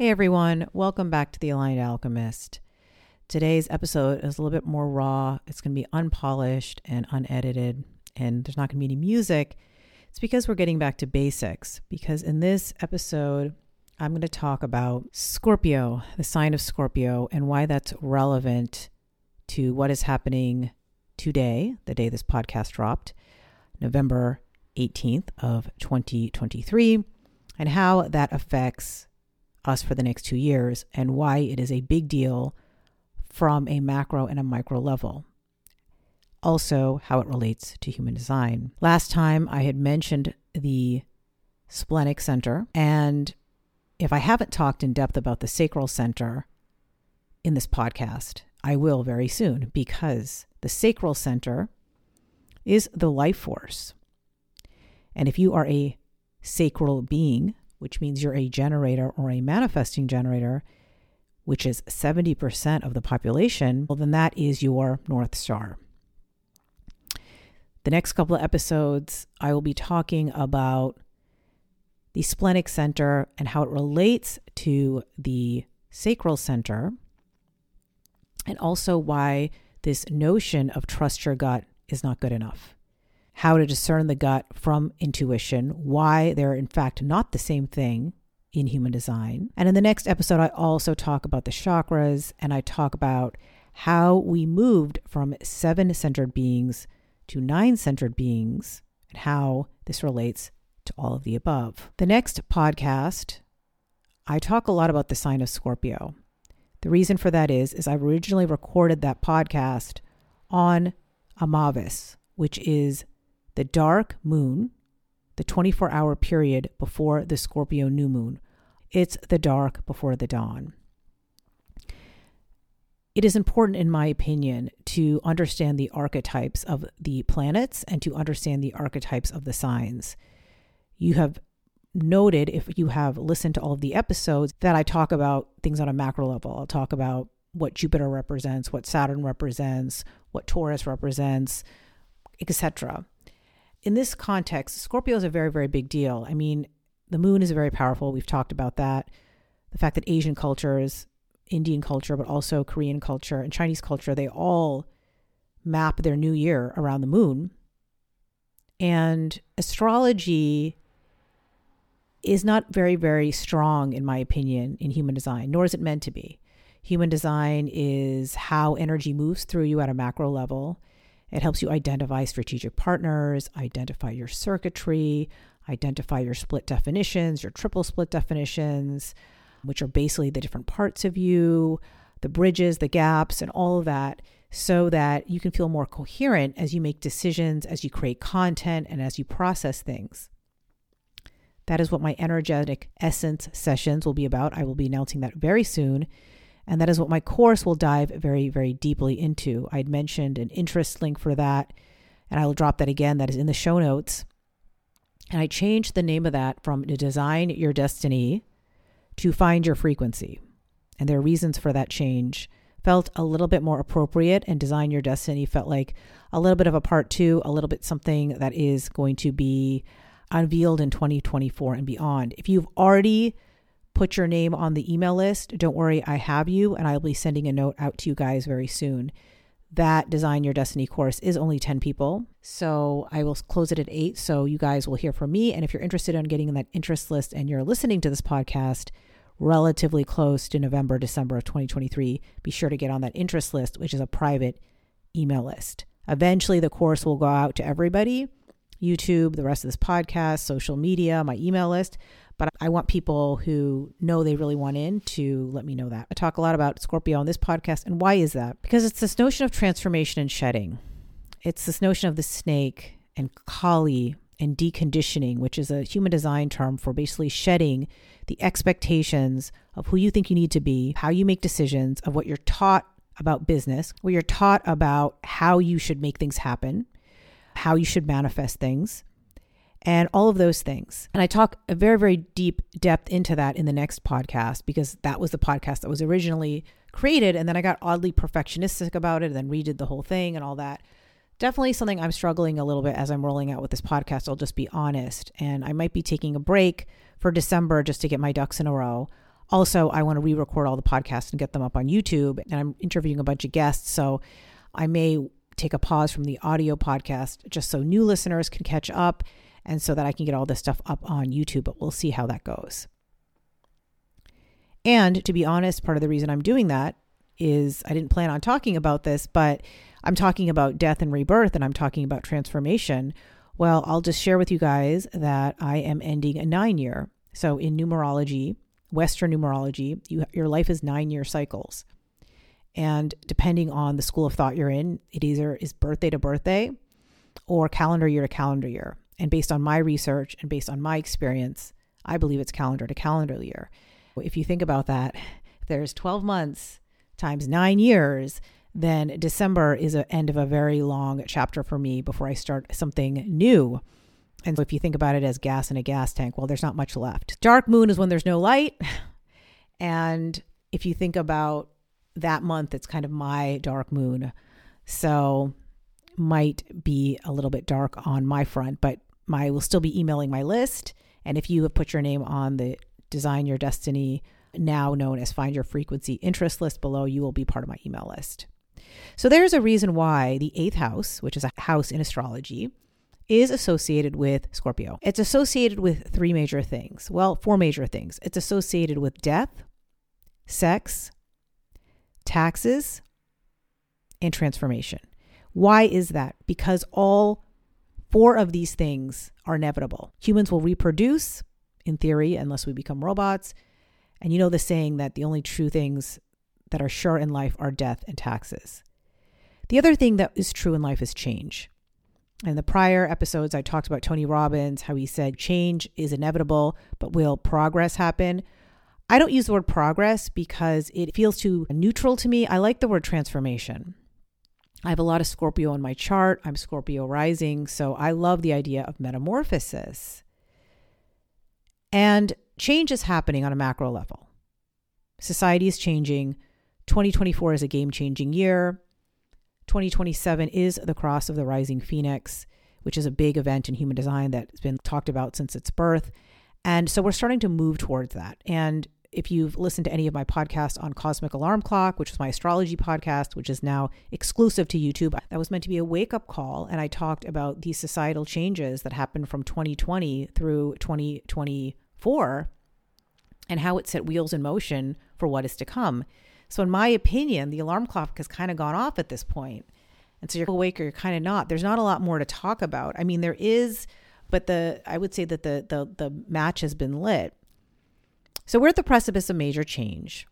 Hey everyone, welcome back to The Aligned Alchemist. Today's episode is a little bit more raw. It's going to be unpolished and unedited, and there's not going to be any music. It's because we're getting back to basics. Because in this episode, I'm going to talk about Scorpio, the sign of Scorpio, and why that's relevant to what is happening today, the day this podcast dropped, November 18th of 2023, and how that affects us for the next two years and why it is a big deal from a macro and a micro level. Also, how it relates to human design. Last time I had mentioned the splenic center, and if I haven't talked in depth about the sacral center in this podcast, I will very soon because the sacral center is the life force. And if you are a sacral being, which means you're a generator or a manifesting generator, which is 70% of the population, well, then that is your North Star. The next couple of episodes, I will be talking about the splenic center and how it relates to the sacral center, and also why this notion of trust your gut is not good enough how to discern the gut from intuition, why they're in fact not the same thing in human design. And in the next episode, I also talk about the chakras and I talk about how we moved from seven centered beings to nine centered beings and how this relates to all of the above. The next podcast, I talk a lot about the sign of Scorpio. The reason for that is is I originally recorded that podcast on Amavis, which is the dark moon, the 24 hour period before the Scorpio new moon. It's the dark before the dawn. It is important, in my opinion, to understand the archetypes of the planets and to understand the archetypes of the signs. You have noted, if you have listened to all of the episodes, that I talk about things on a macro level. I'll talk about what Jupiter represents, what Saturn represents, what Taurus represents, etc in this context, Scorpio is a very, very big deal. I mean, the moon is very powerful. We've talked about that. The fact that Asian cultures, Indian culture, but also Korean culture and Chinese culture, they all map their new year around the moon. And astrology is not very, very strong, in my opinion, in human design, nor is it meant to be. Human design is how energy moves through you at a macro level. It helps you identify strategic partners, identify your circuitry, identify your split definitions, your triple split definitions, which are basically the different parts of you, the bridges, the gaps, and all of that, so that you can feel more coherent as you make decisions, as you create content, and as you process things. That is what my energetic essence sessions will be about. I will be announcing that very soon. And that is what my course will dive very, very deeply into. I'd mentioned an interest link for that, and I will drop that again. That is in the show notes. And I changed the name of that from Design Your Destiny to Find Your Frequency. And there are reasons for that change. Felt a little bit more appropriate, and Design Your Destiny felt like a little bit of a part two, a little bit something that is going to be unveiled in 2024 and beyond. If you've already put your name on the email list. Don't worry, I have you, and I'll be sending a note out to you guys very soon. That Design Your Destiny course is only 10 people. So I will close it at eight. So you guys will hear from me. And if you're interested in getting in that interest list and you're listening to this podcast relatively close to November, December of 2023, be sure to get on that interest list, which is a private email list. Eventually, the course will go out to everybody YouTube, the rest of this podcast, social media, my email list. But I want people who know they really want in to let me know that. I talk a lot about Scorpio on this podcast. And why is that? Because it's this notion of transformation and shedding. It's this notion of the snake and Kali and deconditioning, which is a human design term for basically shedding the expectations of who you think you need to be, how you make decisions, of what you're taught about business, what you're taught about how you should make things happen, how you should manifest things, and all of those things. And I talk a very, very deep depth into that in the next podcast because that was the podcast that was originally created. And then I got oddly perfectionistic about it and then redid the whole thing and all that. Definitely something I'm struggling a little bit as I'm rolling out with this podcast. I'll just be honest. And I might be taking a break for December just to get my ducks in a row. Also, I want to re record all the podcasts and get them up on YouTube. And I'm interviewing a bunch of guests. So I may take a pause from the audio podcast just so new listeners can catch up and so that I can get all this stuff up on YouTube. But we'll see how that goes. And to be honest, part of the reason I'm doing that is I didn't plan on talking about this, but I'm talking about death and rebirth and I'm talking about transformation. Well, I'll just share with you guys that I am ending a nine year. So in numerology, Western numerology, you, your life is nine year cycles. And depending on the school of thought you're in, it either is birthday to birthday or calendar year to calendar year. And based on my research and based on my experience, I believe it's calendar to calendar year. If you think about that, there's 12 months times nine years, then December is an end of a very long chapter for me before I start something new. And so if you think about it as gas in a gas tank, well, there's not much left. Dark moon is when there's no light. And if you think about that month, it's kind of my dark moon. So might be a little bit dark on my front, but I will still be emailing my list. And if you have put your name on the Design Your Destiny, now known as Find Your Frequency interest list below, you will be part of my email list. So there's a reason why the eighth house, which is a house in astrology, is associated with Scorpio. It's associated with three major things. Well, four major things. It's associated with death, sex, taxes, and transformation. Why is that? Because all four of these things are inevitable. Humans will reproduce, in theory, unless we become robots. And you know the saying that the only true things that are sure in life are death and taxes. The other thing that is true in life is change. In the prior episodes, I talked about Tony Robbins, how he said change is inevitable, but will progress happen? I don't use the word progress because it feels too neutral to me. I like the word transformation. I have a lot of Scorpio in my chart. I'm Scorpio rising, so I love the idea of metamorphosis. And change is happening on a macro level. Society is changing. 2024 is a game changing year. 2027 is the cross of the rising phoenix, which is a big event in human design that's been talked about since its birth. And so we're starting to move towards that. And if you've listened to any of my podcasts on Cosmic Alarm Clock, which is my astrology podcast, which is now exclusive to YouTube, that was meant to be a wake up call. And I talked about these societal changes that happened from 2020 through 2024 and how it set wheels in motion for what is to come. So, in my opinion, the alarm clock has kind of gone off at this point. And so you're awake or you're kind of not. There's not a lot more to talk about. I mean, there is, but the I would say that the the the match has been lit. So we're at the precipice of major change.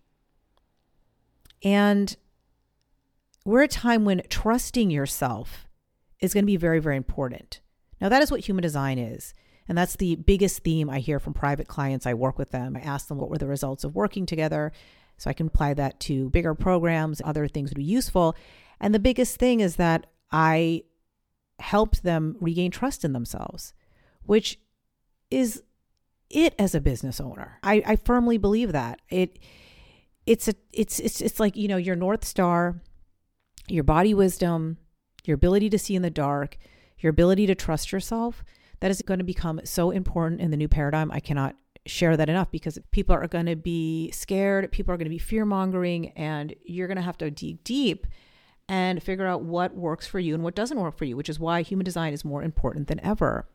And we're at a time when trusting yourself is going to be very, very important. Now, that is what human design is. And that's the biggest theme I hear from private clients. I work with them. I ask them what were the results of working together so I can apply that to bigger programs, other things would be useful. And the biggest thing is that I helped them regain trust in themselves, which is it as a business owner. I, I firmly believe that. It it's a it's it's it's like, you know, your North Star, your body wisdom, your ability to see in the dark, your ability to trust yourself, that is going to become so important in the new paradigm. I cannot share that enough because people are going to be scared, people are going to be fear mongering, and you're going to have to dig deep and figure out what works for you and what doesn't work for you, which is why human design is more important than ever.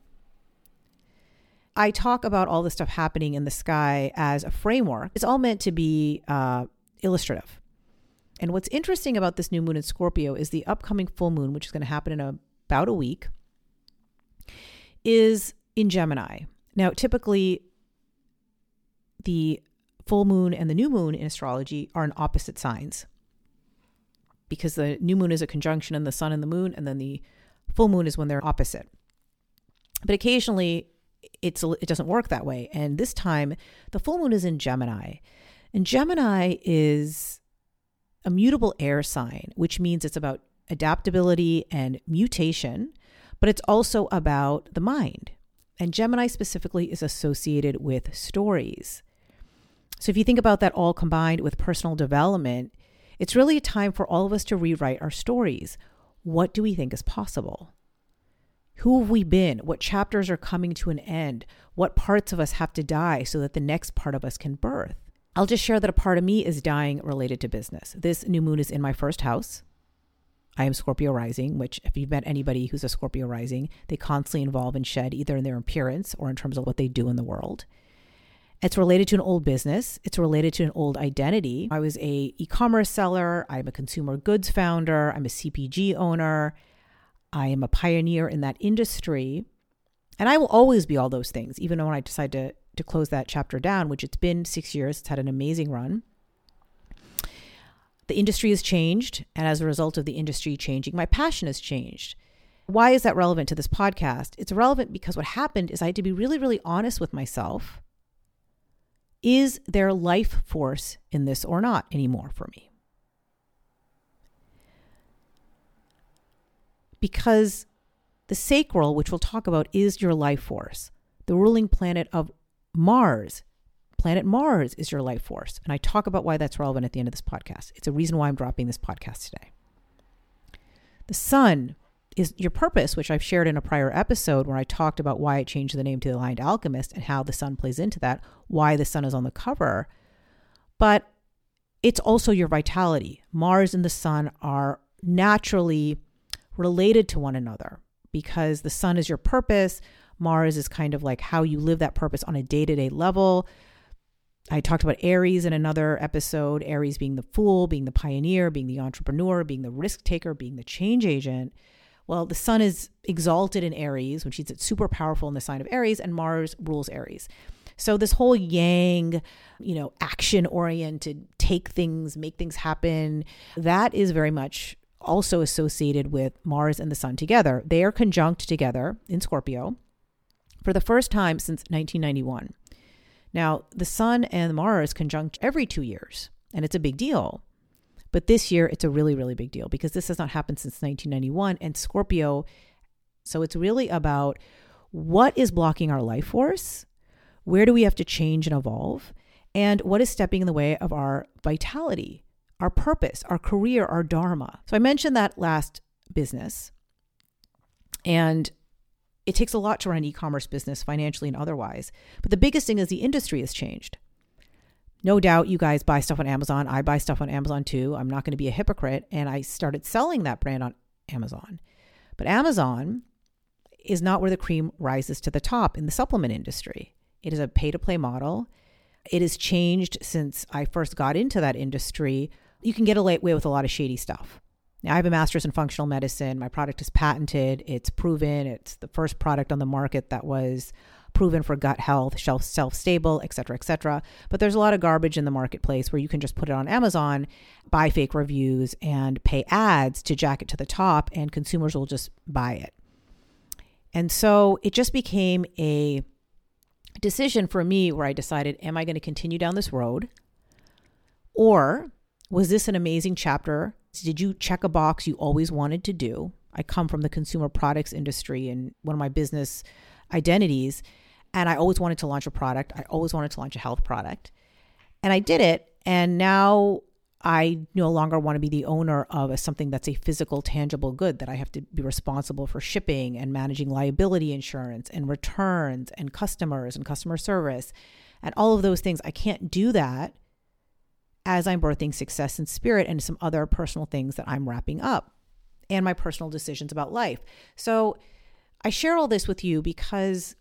I talk about all this stuff happening in the sky as a framework. It's all meant to be uh, illustrative. And what's interesting about this new moon in Scorpio is the upcoming full moon, which is going to happen in a, about a week, is in Gemini. Now, typically, the full moon and the new moon in astrology are in opposite signs because the new moon is a conjunction in the sun and the moon, and then the full moon is when they're opposite. But occasionally, it's it doesn't work that way. And this time, the full moon is in Gemini, and Gemini is a mutable air sign, which means it's about adaptability and mutation, but it's also about the mind. And Gemini specifically is associated with stories. So if you think about that all combined with personal development, it's really a time for all of us to rewrite our stories. What do we think is possible? Who have we been? What chapters are coming to an end? What parts of us have to die so that the next part of us can birth? I'll just share that a part of me is dying related to business. This new moon is in my first house. I am Scorpio rising, which, if you've met anybody who's a Scorpio rising, they constantly evolve and shed either in their appearance or in terms of what they do in the world. It's related to an old business. It's related to an old identity. I was a e-commerce seller. I'm a consumer goods founder. I'm a CPG owner. I am a pioneer in that industry. And I will always be all those things, even when I decide to, to close that chapter down, which it's been six years. It's had an amazing run. The industry has changed. And as a result of the industry changing, my passion has changed. Why is that relevant to this podcast? It's relevant because what happened is I had to be really, really honest with myself. Is there life force in this or not anymore for me? Because the sacral, which we'll talk about, is your life force. The ruling planet of Mars Planet Mars is your life force. And I talk about why that's relevant at the end of this podcast. It's a reason why I'm dropping this podcast today. The sun is your purpose, which I've shared in a prior episode where I talked about why I changed the name to the Aligned Alchemist and how the sun plays into that, why the sun is on the cover. But it's also your vitality. Mars and the sun are naturally related to one another because the sun is your purpose. Mars is kind of like how you live that purpose on a day to day level. I talked about Aries in another episode Aries being the fool, being the pioneer, being the entrepreneur, being the risk taker, being the change agent. Well, the sun is exalted in Aries, which means it's super powerful in the sign of Aries, and Mars rules Aries. So this whole yang, you know, action oriented, take things, make things happen, that is very much also associated with Mars and the sun together. They are conjunct together in Scorpio for the first time since 1991. Now, the Sun and Mars conjunct every two years, and it's a big deal. But this year, it's a really, really big deal because this has not happened since 1991. And Scorpio, so it's really about what is blocking our life force? Where do we have to change and evolve? And what is stepping in the way of our vitality, our purpose, our career, our dharma? So I mentioned that last business. And it takes a lot to run an e-commerce business financially and otherwise. But the biggest thing is the industry has changed. No doubt you guys buy stuff on Amazon. I buy stuff on Amazon too. I'm not going to be a hypocrite. And I started selling that brand on Amazon. But Amazon is not where the cream rises to the top in the supplement industry. It is a pay to play model. It has changed since I first got into that industry. You can get away with a lot of shady stuff. Now, I have a master's in functional medicine. My product is patented, it's proven, it's the first product on the market that was proven for gut health, shelf self stable, et cetera, et cetera. But there's a lot of garbage in the marketplace where you can just put it on Amazon, buy fake reviews, and pay ads to jack it to the top, and consumers will just buy it. And so it just became a decision for me where I decided, am I going to continue down this road? Or was this an amazing chapter did you check a box you always wanted to do? I come from the consumer products industry and one of my business identities. And I always wanted to launch a product. I always wanted to launch a health product. And I did it. And now I no longer want to be the owner of a, something that's a physical, tangible good that I have to be responsible for shipping and managing liability insurance and returns and customers and customer service and all of those things. I can't do that as I'm birthing success and spirit and some other personal things that I'm wrapping up and my personal decisions about life. So I share all this with you because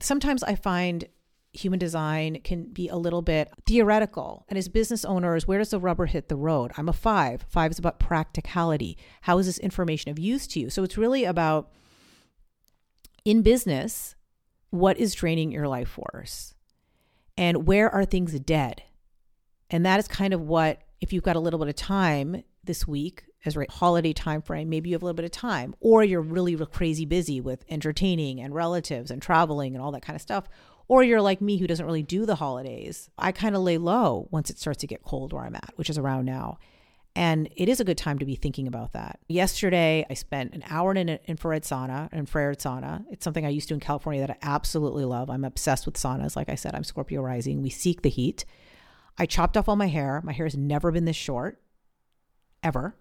sometimes I find human design can be a little bit theoretical. And as business owners, where does the rubber hit the road? I'm a five. Five is about practicality. How is this information of use to you? So it's really about in business, what is draining your life force? And where are things dead? And that is kind of what, if you've got a little bit of time this week, as a holiday time frame, maybe you have a little bit of time, or you're really crazy busy with entertaining and relatives and traveling and all that kind of stuff. Or you're like me who doesn't really do the holidays. I kind of lay low once it starts to get cold where I'm at, which is around now. And it is a good time to be thinking about that. Yesterday, I spent an hour in an infrared sauna, infrared sauna. It's something I used to in California that I absolutely love. I'm obsessed with saunas. Like I said, I'm Scorpio rising. We seek the heat. I chopped off all my hair. My hair has never been this short, ever.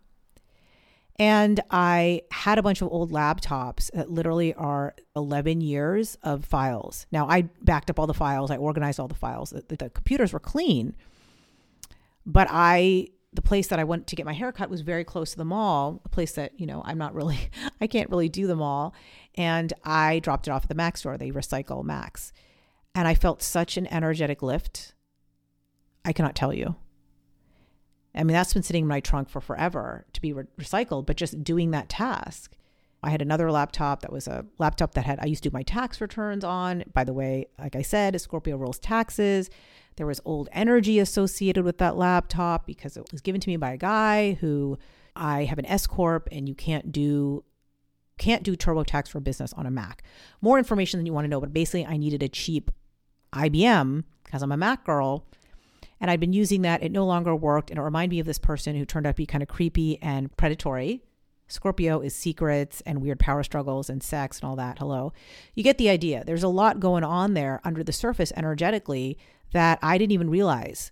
And I had a bunch of old laptops that literally are 11 years of files. Now, I backed up all the files, I organized all the files. The, the computers were clean, But I the place that I went to get my haircut was very close to the mall, a place that, you know, I'm not really, I can't really do the mall. And I dropped it off at the Mac store. They recycle Macs. And I felt such an energetic lift. I cannot tell you. I mean, that's been sitting in my trunk for forever to be re- recycled, but just doing that task. I had another laptop that was a laptop that had, I used to do my tax returns on. By the way, like I said, Scorpio rolls taxes. There was old energy associated with that laptop because it was given to me by a guy who I have an S corp and you can't do can't do TurboTax for business on a Mac. More information than you want to know, but basically I needed a cheap IBM because I'm a Mac girl. And I'd been using that. It no longer worked. And it reminded me of this person who turned out to be kind of creepy and predatory. Scorpio is secrets and weird power struggles and sex and all that. Hello. You get the idea. There's a lot going on there under the surface energetically that I didn't even realize.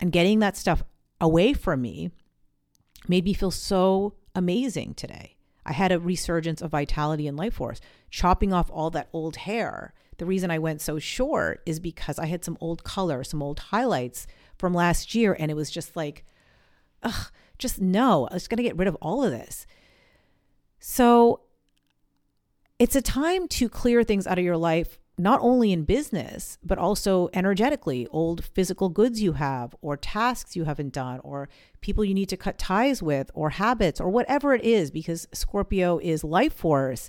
And getting that stuff away from me made me feel so amazing today. I had a resurgence of vitality and life force, chopping off all that old hair. The reason I went so short is because I had some old color, some old highlights from last year, and it was just like, ugh, just no, I was going to get rid of all of this. So it's a time to clear things out of your life not only in business, but also energetically, old physical goods you have, or tasks you haven't done, or people you need to cut ties with, or habits, or whatever it is, because Scorpio is life force.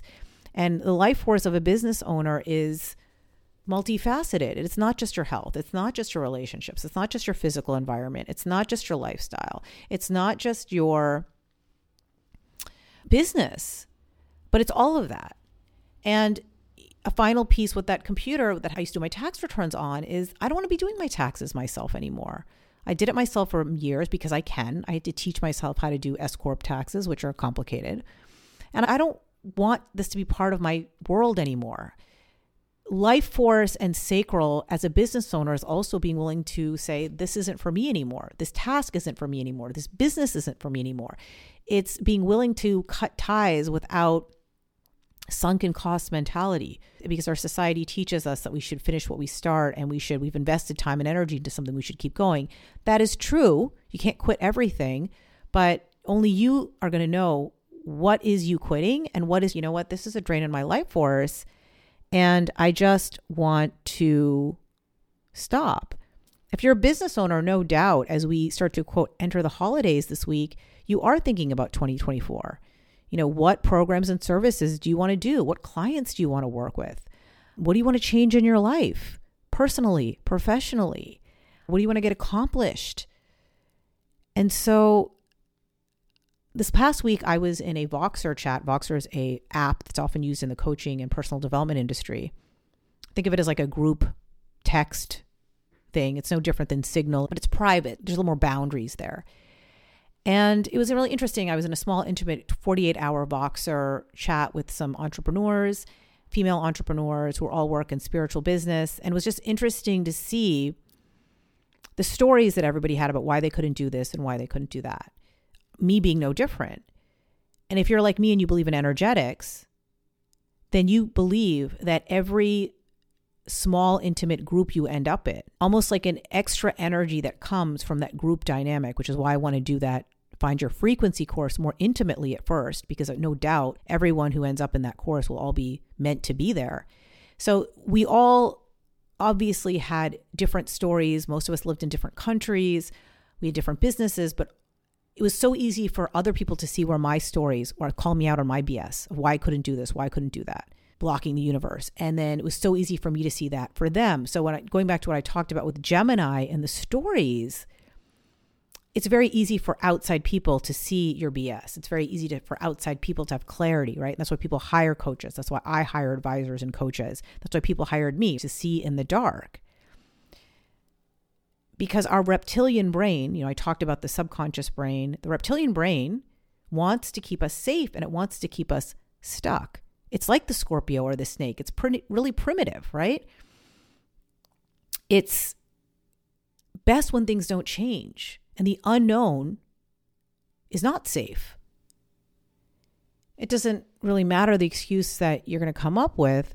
And the life force of a business owner is multifaceted. It's not just your health, it's not just your relationships, it's not just your physical environment, it's not just your lifestyle, it's not just your business, but it's all of that. And a final piece with that computer that I used to do my tax returns on is I don't want to be doing my taxes myself anymore. I did it myself for years because I can. I had to teach myself how to do S corp taxes, which are complicated. And I don't want this to be part of my world anymore. Life force and sacral as a business owner is also being willing to say, this isn't for me anymore. This task isn't for me anymore. This business isn't for me anymore. It's being willing to cut ties without sunken cost mentality because our society teaches us that we should finish what we start and we should we've invested time and energy into something we should keep going that is true you can't quit everything but only you are going to know what is you quitting and what is you know what this is a drain on my life force and i just want to stop if you're a business owner no doubt as we start to quote enter the holidays this week you are thinking about 2024 you know, what programs and services do you want to do? What clients do you want to work with? What do you want to change in your life, personally, professionally? What do you want to get accomplished? And so this past week I was in a Voxer chat. Voxer is a app that's often used in the coaching and personal development industry. Think of it as like a group text thing. It's no different than Signal, but it's private. There's a little more boundaries there. And it was really interesting. I was in a small, intimate 48 hour Voxer chat with some entrepreneurs, female entrepreneurs who were all work in spiritual business. And it was just interesting to see the stories that everybody had about why they couldn't do this and why they couldn't do that. Me being no different. And if you're like me and you believe in energetics, then you believe that every small, intimate group you end up in, almost like an extra energy that comes from that group dynamic, which is why I want to do that find your frequency course more intimately at first, because no doubt everyone who ends up in that course will all be meant to be there. So we all obviously had different stories. Most of us lived in different countries, we had different businesses, but it was so easy for other people to see where my stories or call me out on my BS of why I couldn't do this, why I couldn't do that blocking the universe. And then it was so easy for me to see that for them. So when I, going back to what I talked about with Gemini and the stories, it's very easy for outside people to see your BS. It's very easy to, for outside people to have clarity, right? That's why people hire coaches. That's why I hire advisors and coaches. That's why people hired me to see in the dark. Because our reptilian brain, you know, I talked about the subconscious brain, the reptilian brain wants to keep us safe and it wants to keep us stuck. It's like the Scorpio or the snake. It's pretty really primitive, right? It's best when things don't change and the unknown is not safe. It doesn't really matter the excuse that you're going to come up with.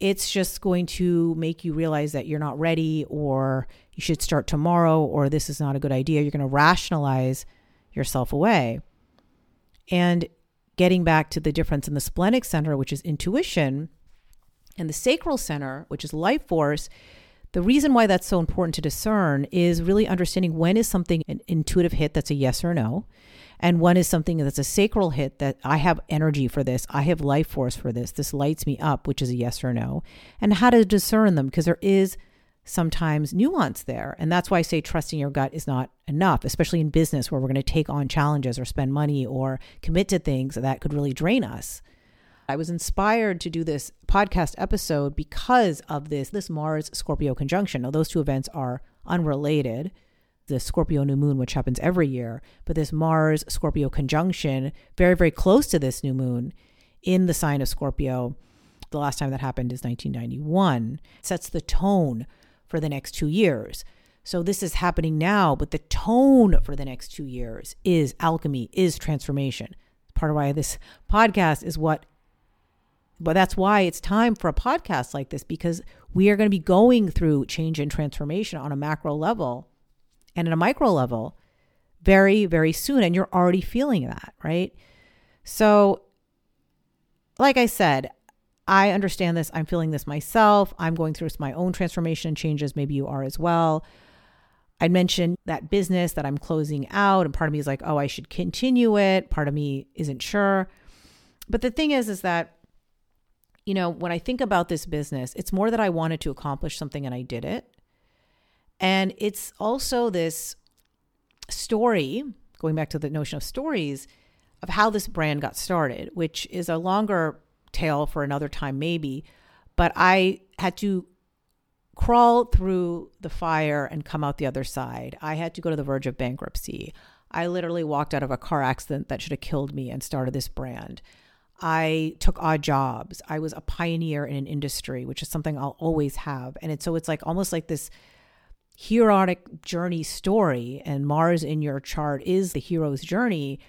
It's just going to make you realize that you're not ready or you should start tomorrow or this is not a good idea. You're going to rationalize yourself away. And getting back to the difference in the splenic center, which is intuition, and the sacral center, which is life force, the reason why that's so important to discern is really understanding when is something an intuitive hit that's a yes or no, and when is something that's a sacral hit that I have energy for this, I have life force for this, this lights me up, which is a yes or no, and how to discern them because there is sometimes nuance there. And that's why I say trusting your gut is not enough, especially in business where we're going to take on challenges or spend money or commit to things that could really drain us. I was inspired to do this podcast episode because of this this Mars Scorpio conjunction. Now those two events are unrelated. The Scorpio new moon which happens every year, but this Mars Scorpio conjunction very very close to this new moon in the sign of Scorpio. The last time that happened is 1991. sets the tone for the next 2 years. So this is happening now, but the tone for the next 2 years is alchemy, is transformation. Part of why this podcast is what but that's why it's time for a podcast like this because we are going to be going through change and transformation on a macro level and at a micro level very, very soon. And you're already feeling that, right? So, like I said, I understand this. I'm feeling this myself. I'm going through my own transformation and changes. Maybe you are as well. I mentioned that business that I'm closing out, and part of me is like, oh, I should continue it. Part of me isn't sure. But the thing is, is that you know, when I think about this business, it's more that I wanted to accomplish something and I did it. And it's also this story, going back to the notion of stories, of how this brand got started, which is a longer tale for another time, maybe. But I had to crawl through the fire and come out the other side. I had to go to the verge of bankruptcy. I literally walked out of a car accident that should have killed me and started this brand. I took odd jobs. I was a pioneer in an industry, which is something I'll always have. And it's so it's like almost like this heroic journey story. And Mars in your chart is the hero's journey.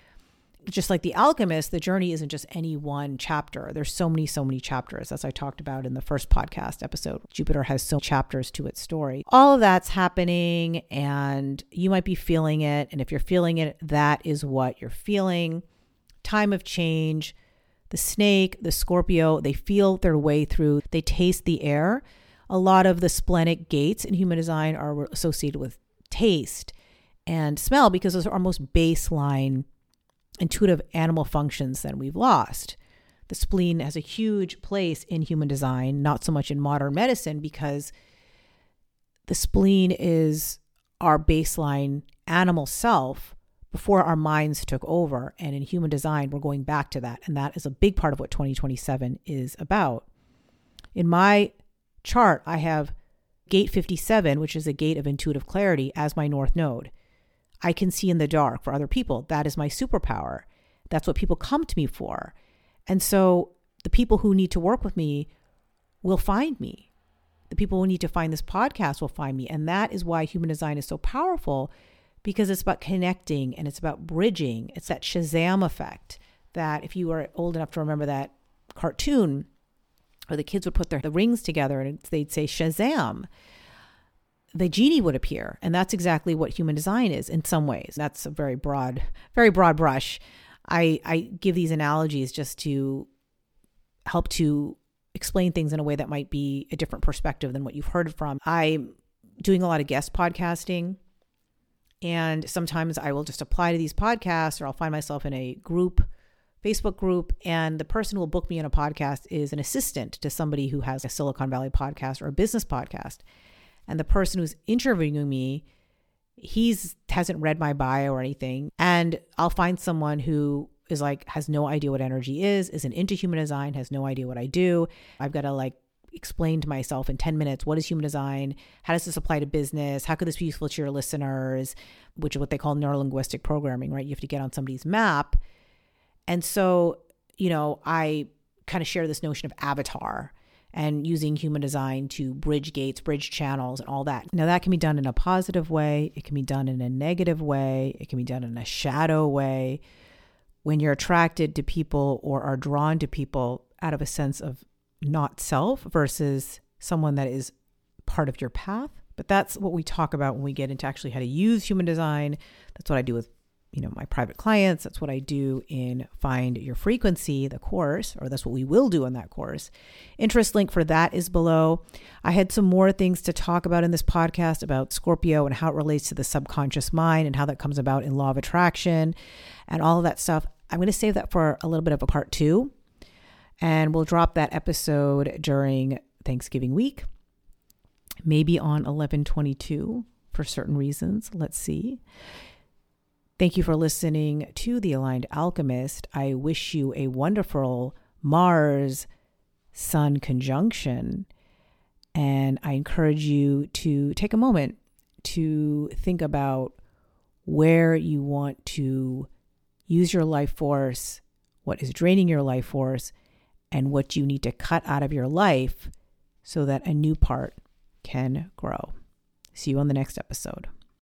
Just like the alchemist, the journey isn't just any one chapter. There's so many, so many chapters, as I talked about in the first podcast episode. Jupiter has so chapters to its story. All of that's happening, and you might be feeling it. And if you're feeling it, that is what you're feeling. Time of change the snake, the Scorpio, they feel their way through, they taste the air. A lot of the splenic gates in human design are associated with taste and smell because those are our most baseline intuitive animal functions that we've lost. The spleen has a huge place in human design, not so much in modern medicine, because the spleen is our baseline animal self before our minds took over. And in human design, we're going back to that. And that is a big part of what 2027 is about. In my chart, I have gate 57, which is a gate of intuitive clarity, as my north node. I can see in the dark for other people. That is my superpower. That's what people come to me for. And so the people who need to work with me will find me. The people who need to find this podcast will find me. And that is why human design is so powerful because it's about connecting and it's about bridging. It's that Shazam effect that if you are old enough to remember that cartoon where the kids would put their the rings together and they'd say Shazam, the genie would appear. And that's exactly what human design is in some ways. That's a very broad, very broad brush. I, I give these analogies just to help to explain things in a way that might be a different perspective than what you've heard from. I'm doing a lot of guest podcasting and sometimes I will just apply to these podcasts or I'll find myself in a group, Facebook group, and the person who will book me in a podcast is an assistant to somebody who has a Silicon Valley podcast or a business podcast. And the person who's interviewing me, he's hasn't read my bio or anything. And I'll find someone who is like has no idea what energy is, isn't into human design, has no idea what I do. I've got to like explain to myself in 10 minutes what is human design? How does this apply to business? How could this be useful to your listeners? Which is what they call neurolinguistic programming, right? You have to get on somebody's map. And so, you know, I kind of share this notion of avatar and using human design to bridge gates, bridge channels, and all that. Now, that can be done in a positive way, it can be done in a negative way, it can be done in a shadow way. When you're attracted to people or are drawn to people out of a sense of not self versus someone that is part of your path, But that's what we talk about when we get into actually how to use human design. That's what I do with you know my private clients. That's what i do in find your frequency the course or that's what we will do in that course. Interest link for that is below. I had some more things to talk about in this podcast about scorpio and how it relates to the subconscious mind and how that comes about in law of attraction and all of that stuff. I'm going to save that for a little bit of a part two and we'll drop that episode during thanksgiving week maybe on 1122 for certain reasons. Let's see Thank you for listening to The Aligned Alchemist. I wish you a wonderful Mars Sun conjunction. And I encourage you to take a moment to think about where you want to use your life force, what is draining your life force, and what you need to cut out of your life so that a new part can grow. See you on the next episode.